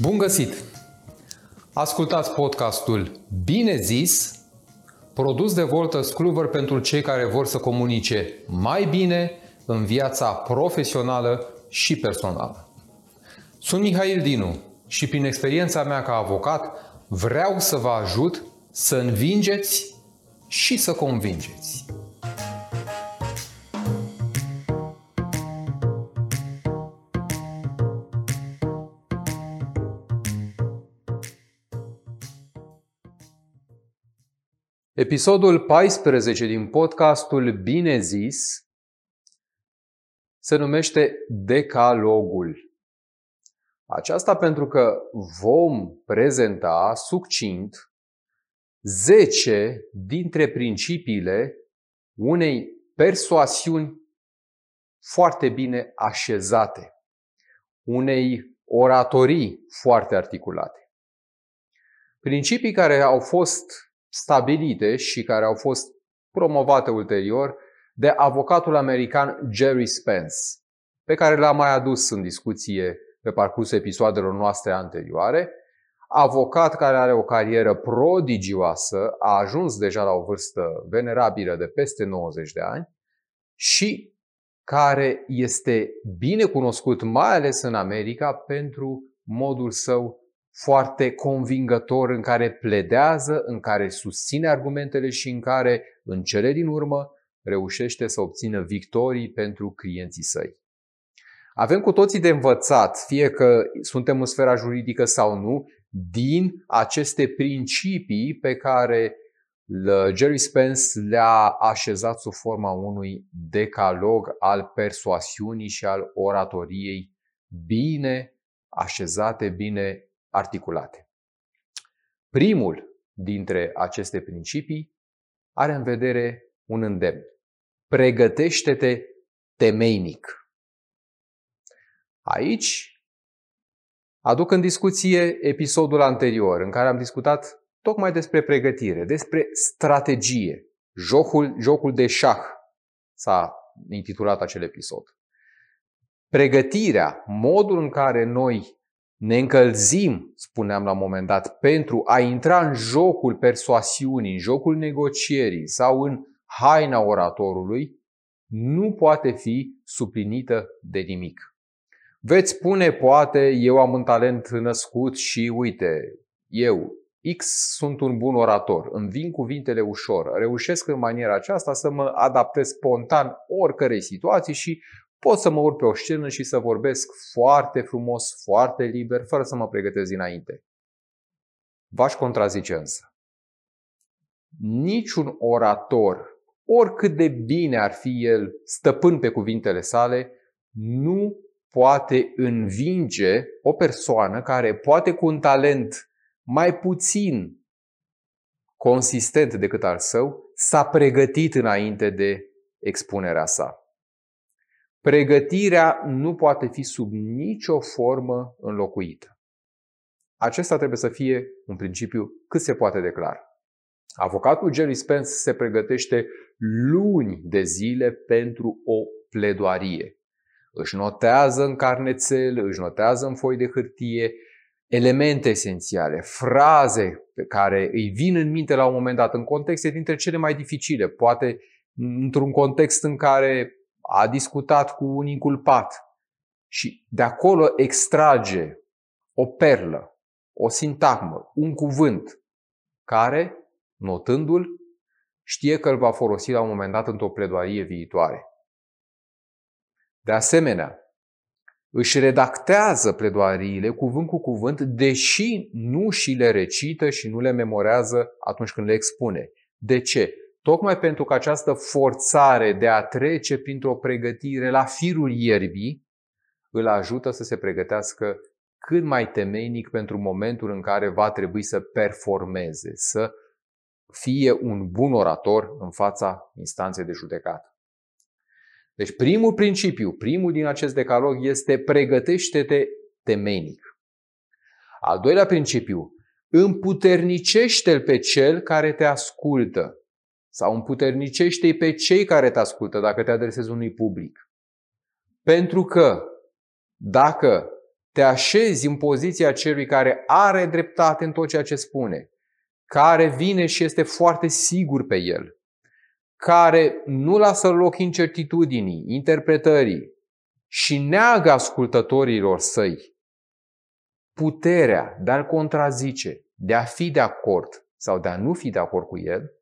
Bun găsit! Ascultați podcastul Bine zis, produs de Volters Kluwer pentru cei care vor să comunice mai bine în viața profesională și personală. Sunt Mihail Dinu și prin experiența mea ca avocat vreau să vă ajut să învingeți și să convingeți. Episodul 14 din podcastul Bine zis se numește Decalogul. Aceasta pentru că vom prezenta succint 10 dintre principiile unei persoasiuni foarte bine așezate, unei oratorii foarte articulate. Principii care au fost stabilite și care au fost promovate ulterior de avocatul american Jerry Spence, pe care l-am mai adus în discuție pe parcursul episoadelor noastre anterioare, avocat care are o carieră prodigioasă, a ajuns deja la o vârstă venerabilă de peste 90 de ani și care este bine cunoscut mai ales în America pentru modul său foarte convingător în care pledează, în care susține argumentele și în care, în cele din urmă, reușește să obțină victorii pentru clienții săi. Avem cu toții de învățat, fie că suntem în sfera juridică sau nu, din aceste principii pe care Jerry Spence le-a așezat sub forma unui decalog al persoasiunii și al oratoriei bine așezate, bine articulate. Primul dintre aceste principii are în vedere un îndemn. Pregătește-te temeinic. Aici aduc în discuție episodul anterior în care am discutat tocmai despre pregătire, despre strategie. Jocul, jocul de șah s-a intitulat acel episod. Pregătirea, modul în care noi ne încălzim, spuneam la un moment dat, pentru a intra în jocul persoasiunii, în jocul negocierii sau în haina oratorului, nu poate fi suplinită de nimic. Veți spune, poate, eu am un talent născut și uite, eu, X, sunt un bun orator, îmi vin cuvintele ușor, reușesc în maniera aceasta să mă adaptez spontan oricărei situații și pot să mă urc pe o scenă și să vorbesc foarte frumos, foarte liber, fără să mă pregătesc dinainte. V-aș contrazice însă. Niciun orator, oricât de bine ar fi el stăpân pe cuvintele sale, nu poate învinge o persoană care poate cu un talent mai puțin consistent decât al său, s-a pregătit înainte de expunerea sa. Pregătirea nu poate fi sub nicio formă înlocuită. Acesta trebuie să fie un principiu cât se poate de clar. Avocatul Jerry Spence se pregătește luni de zile pentru o pledoarie. Își notează în carnețel, își notează în foi de hârtie elemente esențiale, fraze pe care îi vin în minte la un moment dat, în contexte dintre cele mai dificile, poate într-un context în care a discutat cu un inculpat și de acolo extrage o perlă, o sintagmă, un cuvânt care, notându-l, știe că îl va folosi la un moment dat într-o pledoarie viitoare. De asemenea, își redactează pledoariile cuvânt cu cuvânt, deși nu și le recită și nu le memorează atunci când le expune. De ce? Tocmai pentru că această forțare de a trece printr-o pregătire la firul ierbii îl ajută să se pregătească cât mai temeinic pentru momentul în care va trebui să performeze, să fie un bun orator în fața instanței de judecată. Deci primul principiu, primul din acest decalog este pregătește-te temeinic. Al doilea principiu, împuternicește-l pe cel care te ascultă sau împuternicește-i pe cei care te ascultă dacă te adresezi unui public. Pentru că dacă te așezi în poziția celui care are dreptate în tot ceea ce spune, care vine și este foarte sigur pe el, care nu lasă loc incertitudinii, interpretării și neagă ascultătorilor săi puterea de a-l contrazice, de a fi de acord sau de a nu fi de acord cu el,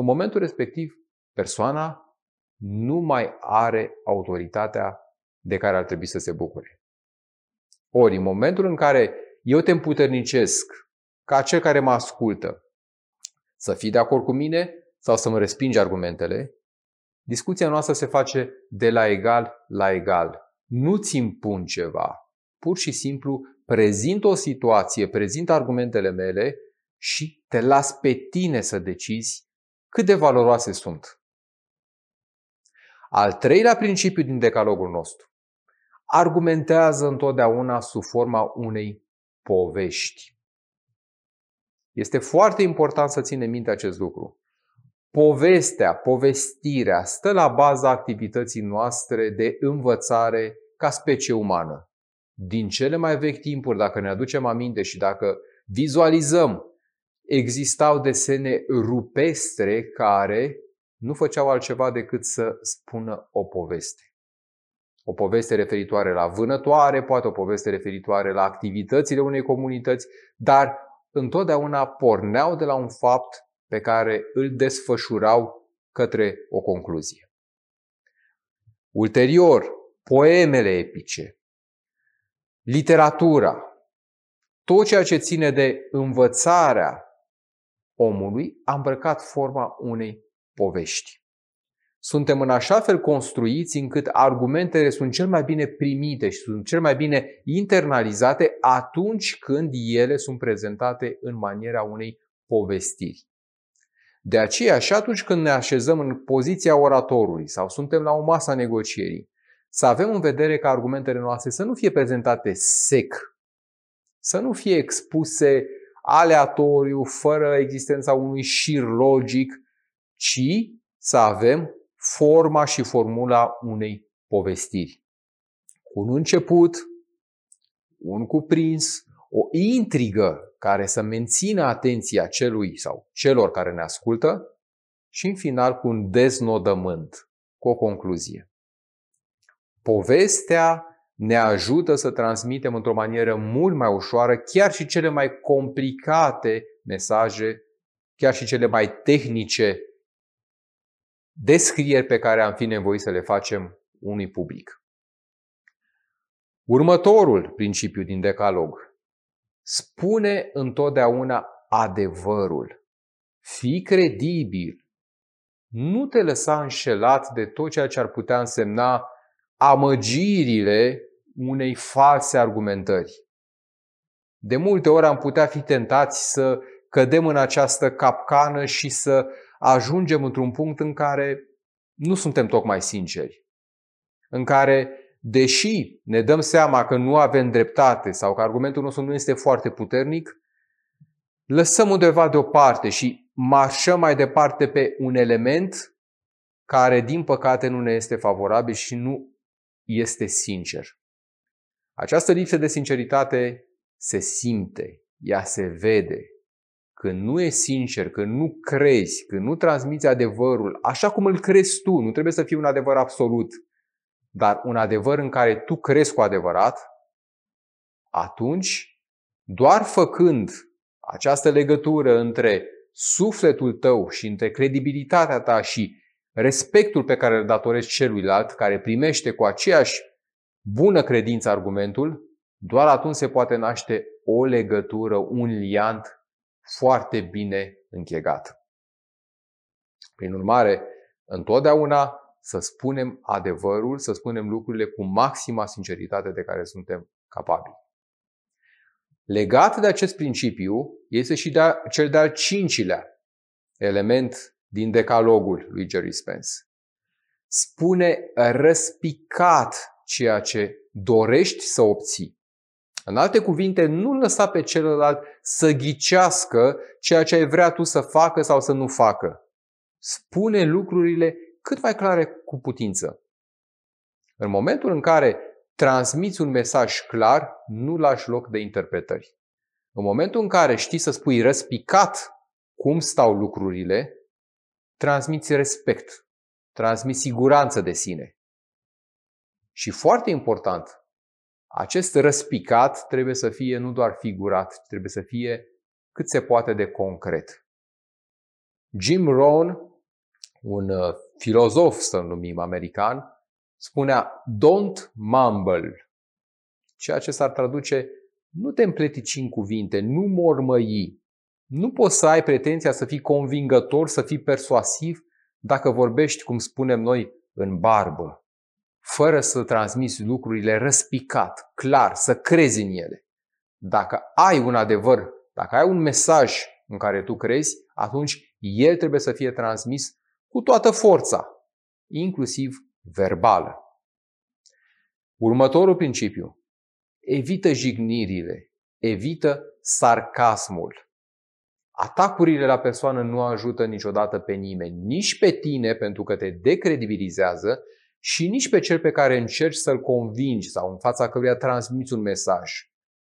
în momentul respectiv persoana nu mai are autoritatea de care ar trebui să se bucure. Ori, în momentul în care eu te împuternicesc ca cel care mă ascultă să fii de acord cu mine sau să mă respingi argumentele, discuția noastră se face de la egal la egal. Nu-ți impun ceva. Pur și simplu prezint o situație, prezint argumentele mele și te las pe tine să decizi cât de valoroase sunt. Al treilea principiu din decalogul nostru argumentează întotdeauna sub forma unei povești. Este foarte important să ținem minte acest lucru. Povestea, povestirea stă la baza activității noastre de învățare ca specie umană. Din cele mai vechi timpuri, dacă ne aducem aminte și dacă vizualizăm, existau desene rupestre care nu făceau altceva decât să spună o poveste. O poveste referitoare la vânătoare, poate o poveste referitoare la activitățile unei comunități, dar întotdeauna porneau de la un fapt pe care îl desfășurau către o concluzie. Ulterior, poemele epice, literatura, tot ceea ce ține de învățarea omului a îmbrăcat forma unei povești. Suntem în așa fel construiți încât argumentele sunt cel mai bine primite și sunt cel mai bine internalizate atunci când ele sunt prezentate în maniera unei povestiri. De aceea și atunci când ne așezăm în poziția oratorului sau suntem la o masă a negocierii, să avem în vedere ca argumentele noastre să nu fie prezentate sec, să nu fie expuse aleatoriu, fără existența unui șir logic, ci să avem forma și formula unei povestiri. Un început, un cuprins, o intrigă care să mențină atenția celui sau celor care ne ascultă și în final cu un deznodământ, cu o concluzie. Povestea ne ajută să transmitem într-o manieră mult mai ușoară chiar și cele mai complicate mesaje, chiar și cele mai tehnice descrieri pe care am fi nevoit să le facem unui public. Următorul principiu din decalog spune întotdeauna adevărul. Fii credibil. Nu te lăsa înșelat de tot ceea ce ar putea însemna amăgirile unei false argumentări. De multe ori am putea fi tentați să cădem în această capcană și să ajungem într-un punct în care nu suntem tocmai sinceri. În care, deși ne dăm seama că nu avem dreptate sau că argumentul nostru nu este foarte puternic, lăsăm undeva deoparte și marșăm mai departe pe un element care, din păcate, nu ne este favorabil și nu este sincer. Această lipsă de sinceritate se simte, ea se vede, când nu e sincer, când nu crezi, când nu transmiți adevărul așa cum îl crezi tu, nu trebuie să fie un adevăr absolut, dar un adevăr în care tu crezi cu adevărat, atunci, doar făcând această legătură între sufletul tău și între credibilitatea ta și respectul pe care îl datorezi celuilalt, care primește cu aceeași bună credință argumentul, doar atunci se poate naște o legătură, un liant foarte bine închegat. Prin urmare, întotdeauna să spunem adevărul, să spunem lucrurile cu maxima sinceritate de care suntem capabili. Legat de acest principiu este și de cel de-al cincilea element din decalogul lui Jerry Spence. Spune răspicat ceea ce dorești să obții. În alte cuvinte, nu lăsa pe celălalt să ghicească ceea ce ai vrea tu să facă sau să nu facă. Spune lucrurile cât mai clare cu putință. În momentul în care transmiți un mesaj clar, nu lași loc de interpretări. În momentul în care știi să spui răspicat cum stau lucrurile, transmiți respect, transmiți siguranță de sine. Și foarte important, acest răspicat trebuie să fie nu doar figurat, trebuie să fie cât se poate de concret. Jim Rohn, un uh, filozof, să numim american, spunea don't mumble, ceea ce s-ar traduce nu te împletici în cuvinte, nu mormăi. Nu poți să ai pretenția să fii convingător, să fii persuasiv dacă vorbești, cum spunem noi, în barbă, fără să transmiți lucrurile răspicat, clar, să crezi în ele. Dacă ai un adevăr, dacă ai un mesaj în care tu crezi, atunci el trebuie să fie transmis cu toată forța, inclusiv verbală. Următorul principiu. Evită jignirile, evită sarcasmul. Atacurile la persoană nu ajută niciodată pe nimeni, nici pe tine pentru că te decredibilizează și nici pe cel pe care încerci să-l convingi sau în fața căruia transmiți un mesaj.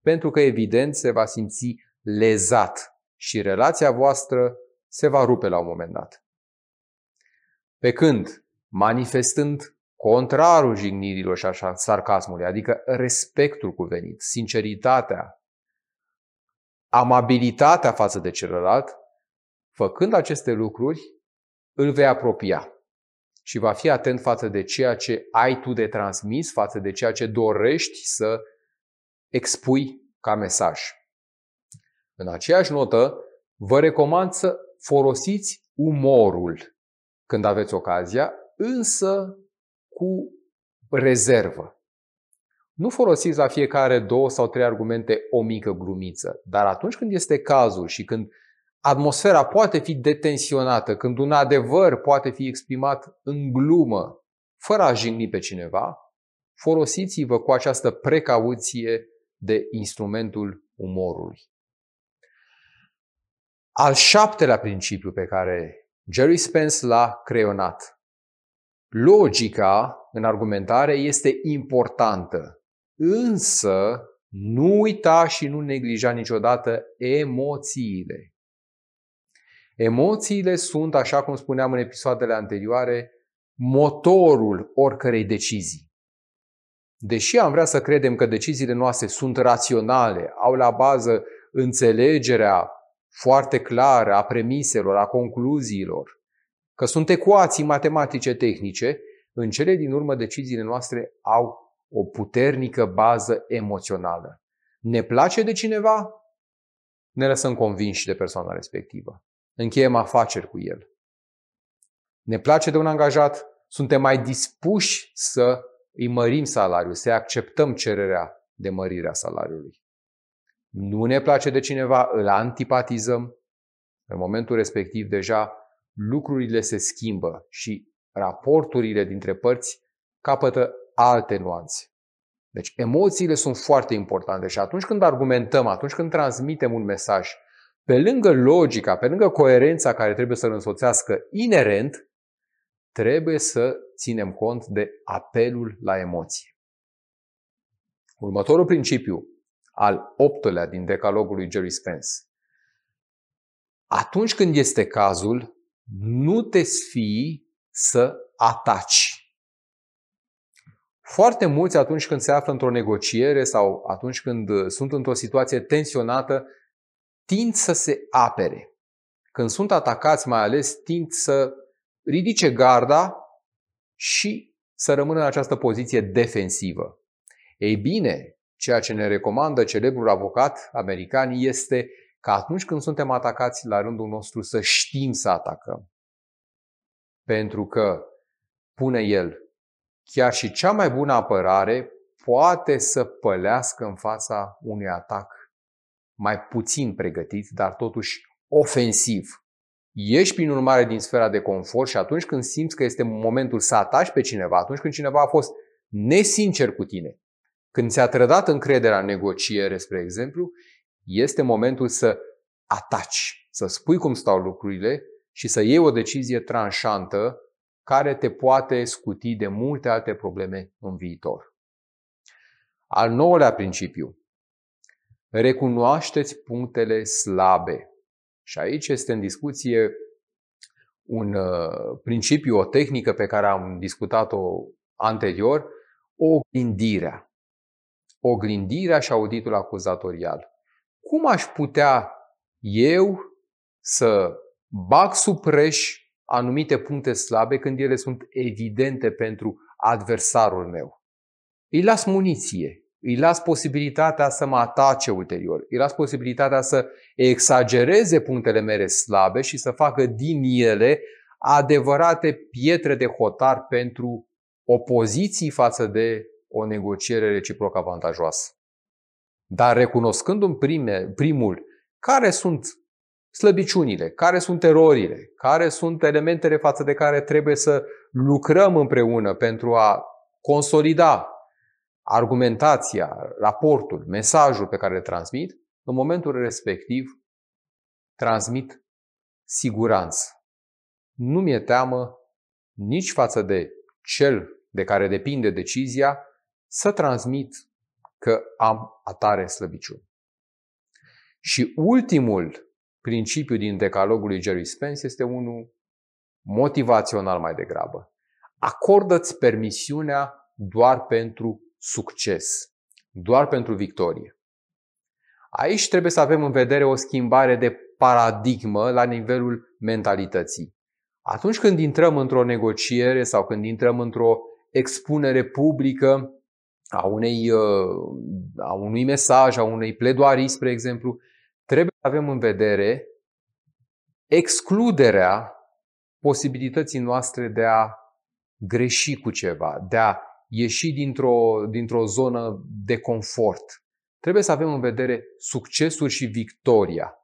Pentru că evident se va simți lezat și relația voastră se va rupe la un moment dat. Pe când, manifestând contrarul jignirilor și așa sarcasmului, adică respectul cuvenit, sinceritatea, amabilitatea față de celălalt, făcând aceste lucruri, îl vei apropia și va fi atent față de ceea ce ai tu de transmis, față de ceea ce dorești să expui ca mesaj. În aceeași notă, vă recomand să folosiți umorul când aveți ocazia, însă cu rezervă. Nu folosiți la fiecare două sau trei argumente o mică glumiță, dar atunci când este cazul și când atmosfera poate fi detensionată, când un adevăr poate fi exprimat în glumă, fără a jigni pe cineva, folosiți-vă cu această precauție de instrumentul umorului. Al șaptelea principiu pe care Jerry Spence l-a creionat. Logica în argumentare este importantă, însă nu uita și nu neglija niciodată emoțiile. Emoțiile sunt, așa cum spuneam în episoadele anterioare, motorul oricărei decizii. Deși am vrea să credem că deciziile noastre sunt raționale, au la bază înțelegerea foarte clară a premiselor, a concluziilor, că sunt ecuații matematice tehnice, în cele din urmă deciziile noastre au o puternică bază emoțională. Ne place de cineva? Ne lăsăm convinși de persoana respectivă încheiem afaceri cu el. Ne place de un angajat, suntem mai dispuși să îi mărim salariul, să acceptăm cererea de mărire a salariului. Nu ne place de cineva, îl antipatizăm. În momentul respectiv deja lucrurile se schimbă și raporturile dintre părți capătă alte nuanțe. Deci emoțiile sunt foarte importante și atunci când argumentăm, atunci când transmitem un mesaj, pe lângă logica, pe lângă coerența care trebuie să-l însoțească inerent, trebuie să ținem cont de apelul la emoție. Următorul principiu, al optulea din decalogul lui Jerry Spence. Atunci când este cazul, nu te sfii să ataci. Foarte mulți atunci când se află într-o negociere sau atunci când sunt într-o situație tensionată, tind să se apere. Când sunt atacați, mai ales, tind să ridice garda și să rămână în această poziție defensivă. Ei bine, ceea ce ne recomandă celebrul avocat american este că atunci când suntem atacați la rândul nostru să știm să atacăm. Pentru că, pune el, chiar și cea mai bună apărare poate să pălească în fața unui atac mai puțin pregătit, dar totuși ofensiv. Ieși prin urmare din sfera de confort și atunci când simți că este momentul să ataci pe cineva, atunci când cineva a fost nesincer cu tine, când ți-a trădat încrederea în negociere, spre exemplu, este momentul să ataci, să spui cum stau lucrurile și să iei o decizie tranșantă care te poate scuti de multe alte probleme în viitor. Al nouălea principiu. Recunoașteți punctele slabe. Și aici este în discuție un uh, principiu, o tehnică pe care am discutat-o anterior, oglindirea. Oglindirea și auditul acuzatorial. Cum aș putea eu să bag sub preș anumite puncte slabe când ele sunt evidente pentru adversarul meu? Îi las muniție, îi las posibilitatea să mă atace ulterior, îi las posibilitatea să exagereze punctele mele slabe și să facă din ele adevărate pietre de hotar pentru opoziții față de o negociere reciproc avantajoasă. Dar recunoscând în prime, primul care sunt slăbiciunile, care sunt erorile, care sunt elementele față de care trebuie să lucrăm împreună pentru a consolida argumentația, raportul, mesajul pe care îl transmit, în momentul respectiv transmit siguranță. Nu mi-e teamă nici față de cel de care depinde decizia să transmit că am atare slăbiciuni. Și ultimul principiu din decalogul lui Jerry Spence este unul motivațional mai degrabă. Acordă-ți permisiunea doar pentru succes, doar pentru victorie. Aici trebuie să avem în vedere o schimbare de paradigmă la nivelul mentalității. Atunci când intrăm într-o negociere sau când intrăm într-o expunere publică a, unei, uh, a unui mesaj, a unei pledoarii, spre exemplu, trebuie să avem în vedere excluderea posibilității noastre de a greși cu ceva, de a ieși dintr-o, dintr-o zonă de confort. Trebuie să avem în vedere succesul și victoria.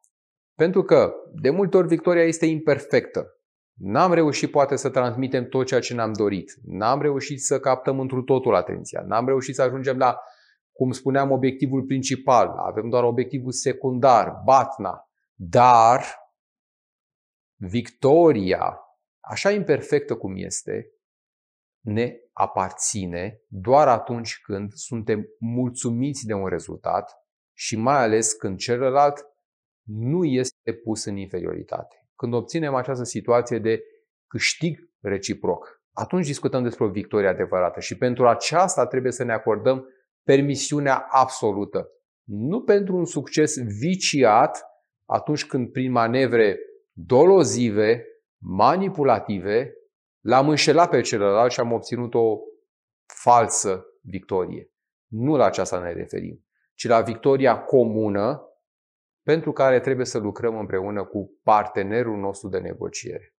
Pentru că, de multe ori, victoria este imperfectă. N-am reușit poate să transmitem tot ceea ce ne-am dorit. N-am reușit să captăm într totul atenția. N-am reușit să ajungem la, cum spuneam, obiectivul principal. Avem doar obiectivul secundar, batna. Dar victoria, așa imperfectă cum este, ne aparține doar atunci când suntem mulțumiți de un rezultat și mai ales când celălalt nu este pus în inferioritate. Când obținem această situație de câștig reciproc, atunci discutăm despre o victorie adevărată și pentru aceasta trebuie să ne acordăm permisiunea absolută. Nu pentru un succes viciat atunci când prin manevre dolozive, manipulative, L-am înșelat pe celălalt și am obținut o falsă victorie. Nu la aceasta ne referim, ci la victoria comună pentru care trebuie să lucrăm împreună cu partenerul nostru de negociere.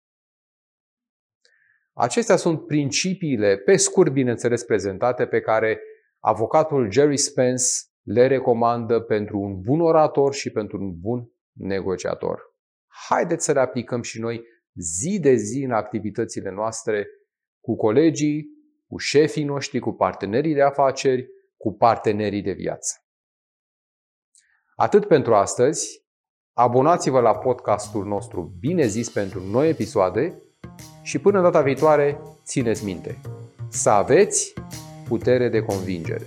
Acestea sunt principiile, pe scurt bineînțeles prezentate, pe care avocatul Jerry Spence le recomandă pentru un bun orator și pentru un bun negociator. Haideți să le aplicăm și noi zi de zi în activitățile noastre cu colegii, cu șefii noștri, cu partenerii de afaceri, cu partenerii de viață. Atât pentru astăzi. Abonați-vă la podcastul nostru Bine zis pentru noi episoade și până data viitoare, țineți minte. Să aveți putere de convingere.